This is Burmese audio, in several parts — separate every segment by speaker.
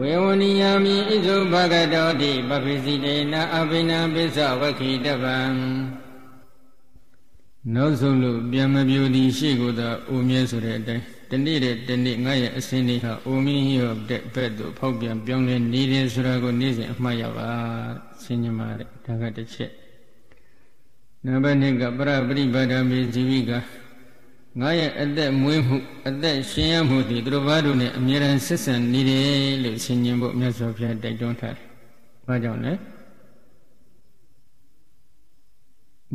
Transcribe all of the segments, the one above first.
Speaker 1: ဝေဝနိယာမိဣဇုဘဂတောတိပပိစိတေနအဘိနံပိစ္ဆဝခိတပံနောက်ဆုံးလို့ပြန်မပြူသည်ရှိကိုသာအိုမြဲဆိုတဲ့အတိုင်းတနေ့တဲ့တနေ့ငါရဲ့အစင်းလေးဟာအိုမင်းရောတဲ့ဘက်သို့ဖောက်ပြန်ပြောင်းလဲနေတယ်ဆိုတာကိုနေ့စဉ်အမှတ်ရပါဆင်ញင်ပါတဲ့ဒါကတစ်ချက်နံပါတ်2ကပရပရိပါဒမေဇီဝိက ငါရဲ့အသက်မွေးမှုအသက်ရှင်ရမှုဒီသူတို့ဘာတို့နဲ့အမြဲတမ်းဆက်ဆံနေတယ်လို့ဆင်ញင်ဖို့မြတ်စွာဘုရားတိုက်တွန်းထားတယ်။ဘာကြောင့်လဲ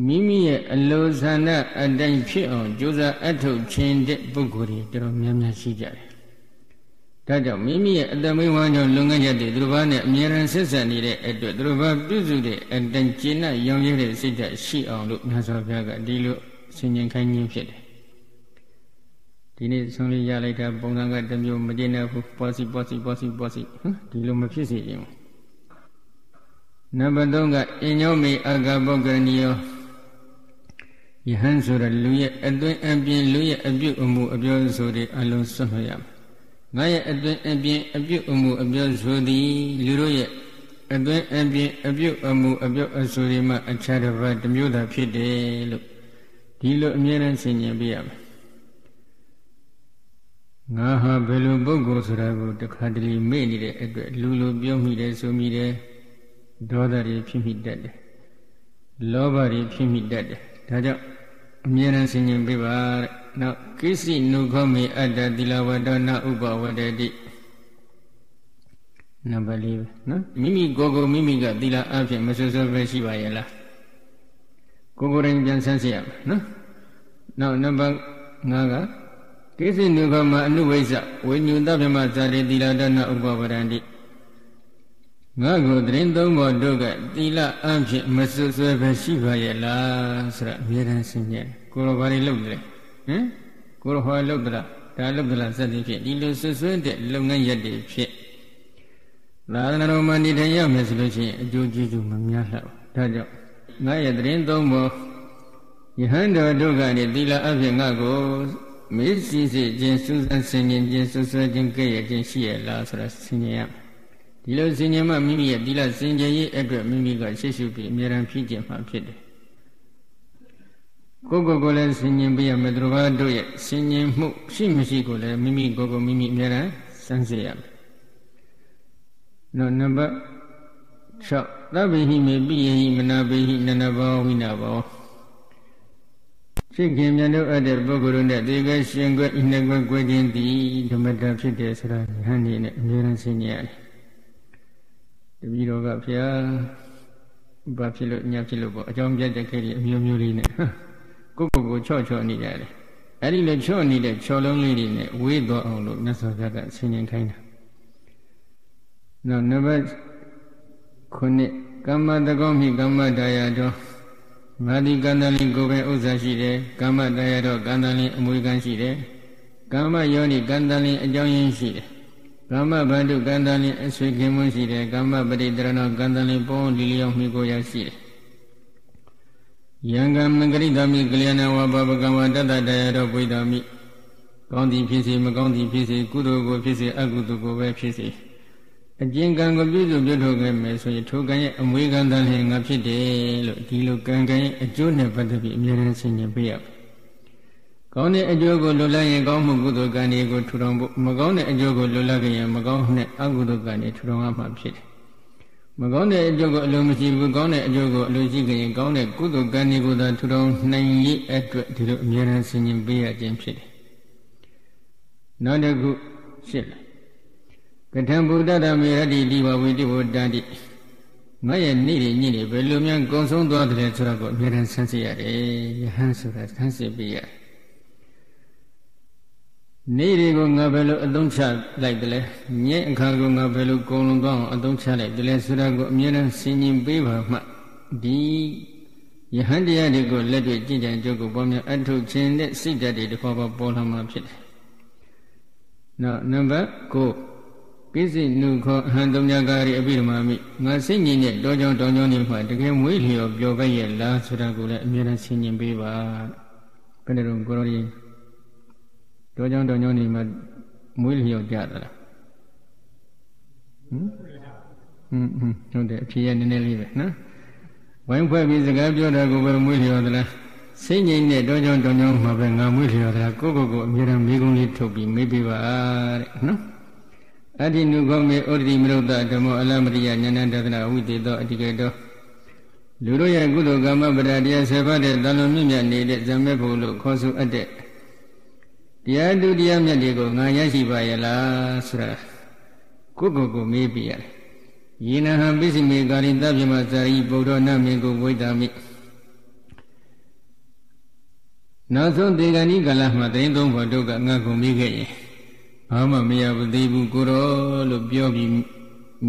Speaker 1: မိမိရဲ့အလိုဆန္ဒအတိုင်းဖြစ်အောင်ကြိုးစားအထုတ်ခြင်းတဲ့ပုဂ္ဂိုလ်တွေတော်တော်များများရှိကြတယ်။ဒါကြောင့်မိမိရဲ့အတမိဝမ်းကြောင့်လုံငန်းချက်တွေသူတို့ဘာနဲ့အမြဲတမ်းဆက်ဆံနေတဲ့အတွက်သူတို့ဘာပြုစုတဲ့အတိုင်းကျင့်နဲ့ရောင်ရတဲ့စိတ်ဓာတ်ရှိအောင်လို့မြတ်စွာဘုရားကဒီလိုဆင်ញင်ခိုင်းခြင်းဖြစ်တယ် ဒီနေ့ဆုံးလေးရလိုက်တာပုံစံကတစ်မျိုးမကျင်တဲ့ဘူးပေါ်စီပေါ်စီပေါ်စီပေါ်စီဟမ်ဒီလိုမဖြစ်စေခြင်းနံပါတ်3ကအင်ညောမေအာဂပုဂ္ဂရဏီယောယဟန်ဆိုတဲ့လူရဲ့အတွင်းအပြင်လူရဲ့အပြုအမူအပြောဆိုတွေအလုံးစွန့်လွှတ်ရမယ်ငါရဲ့အတွင်းအပြင်အပြုအမူအပြောဆိုသည်လူတို့ရဲ့အတွင်းအပြင်အပြုအမူအပြောအဆိုတွေမှာအခြားတစ်ပါးတစ်မျိုးသာဖြစ်တယ်လို့ဒီလိုအမြဲတမ်းဆင်ញင်ပြရမယ် ငါဟာဘယ်လိုပုဂ္ဂိုလ်ဆိုတာကိုတခါတလေမေ့နေတဲ့အတွက်လူလိုပြောမိတယ်ဆိုမိတယ်ဒေါသတွေဖြစ်မိတတ်တယ်လောဘတွေဖြစ်မိတတ်တယ်ဒါကြောင့်အမြဲတမ်းဆင်ញင်ပေးပါတဲ့နောက်ကိစီနုခောမေအတ္တသီလဝတ္တနာဥပဝတ္တတိနံပါတ်၄ပဲနော်မိမိကိုယ်ကိုမိမိကသီလအဖြစ်မဆွဆွပဲရှိပါရဲ့လားကိုယ်ကိုယ်တိုင်ပြန်ဆန်းစစ်ရမယ်နော်နောက်နံပါတ်5က ကိစ္စနုခမအနုဝိဇ္ဇဝိညုတဗ္ဗမဇာတိသီလဒနာဥပဝရန္တိငါကိုတရင်သုံးပေါ်တို့ကသီလအဖြစ်မစွဆွဲပဲရှိပါရဲ့လားဆိုတော့အမြဲတမ်းဆင်ញဲကိုရောဘာတွေလုပ်တယ်ဟမ်ကိုရောဟောလုပ်သလားဒါလုပ်သလားစသည်ဖြင့်ဒီလိုစွဆွဲတဲ့လုပ်ငန်းရက်တွေဖြစ်သာသနာတော်မှာနေထိုင်ရမယ်ဆိုလို့ရှိရင်အကျိုးကျေးဇူးမများလှဘူးဒါကြောင့်ငါရဲ့တရင်သုံးပေါ်ယဟန်တော်တို့ကနေသီလအဖြစ်ငါကို မေ့စီစီခြင်းစူးစမ်းဆင်ခြင်ခြင်းဆွဆွဲခြင်းကြဲ့ရခြင်းရှိရလားဆိုတာဆင်ခြင်ရဒီလိုဆင်ခြင်မှမိမိရဲ့သီလစင်ကြယ်ရေးအတွက်မိမိကရှေ့ရှုပြီးအမြဲတမ်းဖြည့်ကျင့်မှဖြစ်တယ်ကိုယ်ကိုယ်ကိုလည်းဆင်ញင်ပြရမယ်သူတို့တို့ရဲ့ဆင်ញင်မှုရှိမရှိကိုလည်းမိမိကိုယ်ကိုမိမိအမြဲတမ်းစမ်းစစ်ရမယ်။နောက်နံပါတ်6သဗ္ဗိဟိမေပိယဟိမနာပိဟိနနဘောဝိနာဘော ဖြစ်ခင်မြတ်တို့အပ်တဲ့ပုဂ္ဂိုလ်တို့နဲ့ဒီကရှင်ခွဲဤနှစ်ခွဲခွဲခြင်းသည်ဓမ္မတာဖြစ်တယ်ဆိုတာဟန်နေနဲ့အမြဲတမ်းဆင်ញရတယ်တပည့်တော်ကဖျားဘာဖြစ်လို့ညာဖြစ်လို့ပေါ့အကြောင်းပြတဲ့ခဲလေးအမျိုးမျိုးလေးနဲ့ကိုကိုကိုချော့ချော့နေကြတယ်အဲ့ဒီလိုချော့နေတဲ့ချော်လုံးလေးတွေနဲ့ဝေးသွားအောင်လို့မြတ်စွာဘုရားကဆင်ញင်ခိုင်းတာနောက်နံပါတ်9ကမ္မတကောမိကမ္မဒါယတော် ငါဒီကန္တလင်ကိုယ်ပဲဥစ္စာရှိတယ်ကမ္မတရားတော့ကန္တလင်အမွေခံရှိတယ်ကမ္မယောနိကန္တလင်အကြောင်းရင်းရှိတယ်ကမ္မဗန္ဓုကန္တလင်အဆွေခင်မွန်းရှိတယ်ကမ္မပရိတရဏကန္တလင်ပေါင်းလီလျောင်းမိကိုရရှိတယ်ယံကမင်္ဂရိတမိကလျာဏဝဘဘကဝတတတရားတော့ပွေတော်မိကောင်းသည်ဖြစ်စေမကောင်းသည်ဖြစ်စေကုသိုလ်ကိုဖြစ်စေအကုသိုလ်ကိုပဲဖြစ်စေ အကျဉ်ကံကိုပြုစုပြုထုတ်ခဲ့မယ်ဆိုရင်ထိုကံရဲ့အမွေကံတန်လျင်ငါဖြစ်တယ်လို့ဒီလိုကံကံရဲ့အကျိုးနဲ့ပတ်သက်ပြီးအမြဲတမ်းဆင်ခြင်ပေးရမယ်။ကောင်းတဲ့အကျိုးကိုလွတ်လပ်ရင်ကောင်းမှုကုသိုလ်ကံတွေကိုထူထောင်ဖို့မကောင်းတဲ့အကျိုးကိုလွတ်လပ်ရင်မကောင်းတဲ့အကုသိုလ်ကံတွေထူထောင်ရမှာဖြစ်တယ်။မကောင်းတဲ့အကျိုးကိုအလိုမရှိဘူးကောင်းတဲ့အကျိုးကိုအလိုရှိရင်ကောင်းတဲ့ကုသိုလ်ကံတွေကိုသာထူထောင်နိုင်ရေးအတွက်ဒီလိုအမြဲတမ်းဆင်ခြင်ပေးရခြင်းဖြစ်တယ်။နောက်တစ်ခုရှင်းလား ကထံဗုဒ္ဓဓမ္မေရတိဒီဘဝိတိဝတ္တတိငါရဲ့နေ့တွေညနေဘယ်လိုများကုံဆုံးသွားတယ်ဆိုတော့ကိုအမြဲတမ်းဆန်းစစ်ရတယ်ယဟန်ဆိုတာဆန်းစစ်ပေးရနေ့တွေကိုငါဘယ်လိုအသုံးချလိုက်တယ်လဲညအခါကိုငါဘယ်လိုကုံလုံးသွားအောင်အသုံးချလိုက်တယ်လဲဆိုတာကိုအမြဲတမ်းဆင်ခြင်ပေးပါမှဒီယဟန်တရားတွေကိုလက်တွေ့ကြင်ကြံကြုတ်ကိုပေါ်များအထုတ်ခြင်းတဲ့စိတ်ဓာတ်တွေတစ်ခေါက်ပေါ်လာမှာဖြစ်တယ်။နောက်နံပါတ်9 ကိစိနုခောအဟံတုံညာကာရီအပိဓမ္မာမိငါစိတ်ညင်တဲ့တောကြောင်တောင်ကြောင်နေမှာတကယ်မွေးလျော်ပျော်ပဲ့ရဲ့လားဆိုတာကိုလည်းအမြဲတမ်းဆင်ញင်ပေးပါဘယ်နဲ့တော့ကိုရောဒီတောကြောင်တောင်ကြောင်နေမှာမွေးလျော်ကြသလားဟဟမ်ဟွန်းဟုတ်တယ်အဖြေရနည်းနည်းလေးပဲနော်ဝိုင်းဖွဲ့ပြီးစကားပြောတာကိုပဲမွေးလျော်သလားစိတ်ငြိမ်တဲ့တောကြောင့်တောကြောင့်မှာပဲငါမွေးလျော်သလားကိုယ့်ကိုယ်ကိုအမြဲတမ်းမိကုံးလေးထုတ်ပြီးမေးပြပါတဲ့နော် အတ္တိနုခောမေဩဒိမရုဒ္ဒဓမ္မောအလမရိယဉာဏတဒနာဝိတေသောအတ္တိကေတောလူတို့ရဲ့ကုသိုလ်ကမ္မပဒတရားဆေဖတ်တဲ့တန်လွန်မြင့်မြတ်နေတဲ့ဇမေဖို့လို့ခေါ်ဆိုအပ်တဲ့တရားသူတရားမြတ်တွေကိုငါရရှိပါရဲ့လားဆိုတာကိုယ့်ကိုယ်ကိုမေးပြရတယ်ယေနဟံပိစိမေကာရိတပြမဇာယိဗုဒ္ဓနာမေကိုဝိတာမိနောက်ဆုံးဒေဂဏီကလမှာတရင်သုံးဖို့တို့ကငါ့ကိုမေးခဲ့ရင် ဘာမှမရဘူးသေးဘူးကိုရောလို့ပြောပြီး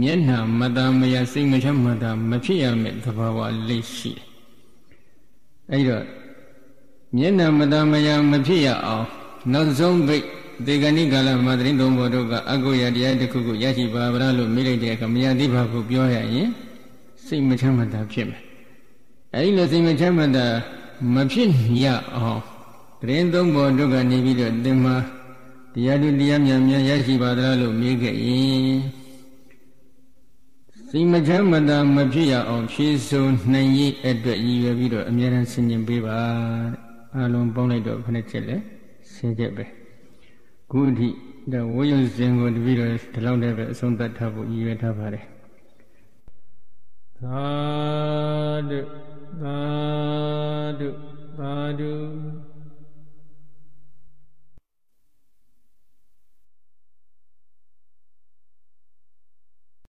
Speaker 1: မျက်နှာမတမယစိတ်မချမ်းမတာမဖြစ်ရမယ့်သဘာဝလေးရှိတယ်။အဲဒီတော့မျက်နှာမတမယမဖြစ်ရအောင်နောက်ဆုံးဘိတ်ဒေဂဏိကာလမှာတရင်သုံးဖို့တို့ကအကုရတရားတစ်ခုခုရရှိပါဗလားလို့မေးလိုက်တဲ့အခါမရသေးပါဘူးပြောရရင်စိတ်မချမ်းမတာဖြစ်မယ်။အဲဒီလိုစိတ်မချမ်းမတာမဖြစ်ရအောင်တရင်သုံးဖို့တို့ကနေပြီးတော့သင်မှာ တရားသူတရားမြတ်များရရှိပါသလားလို့မေးခဲ့ရင်စိတ်မချမ်းမသာမဖြစ်ရအောင်ဖြည့်ဆို့နိုင်ရေးအတွက်ရည်ရွယ်ပြီးတော့အမြဲတမ်းဆင်ခြင်ပေးပါတဲ့အလုံးပေါင်းလိုက်တော့ခဏချက်လဲဆင်းချက်ပဲခုအထိဒါဝိယုစဉ်ကိုတပည့်တော်ဒီလောက်တည်းပဲအဆုံးသတ်ထားဖို့ရည်ရွယ်ထားပါတယ်သာ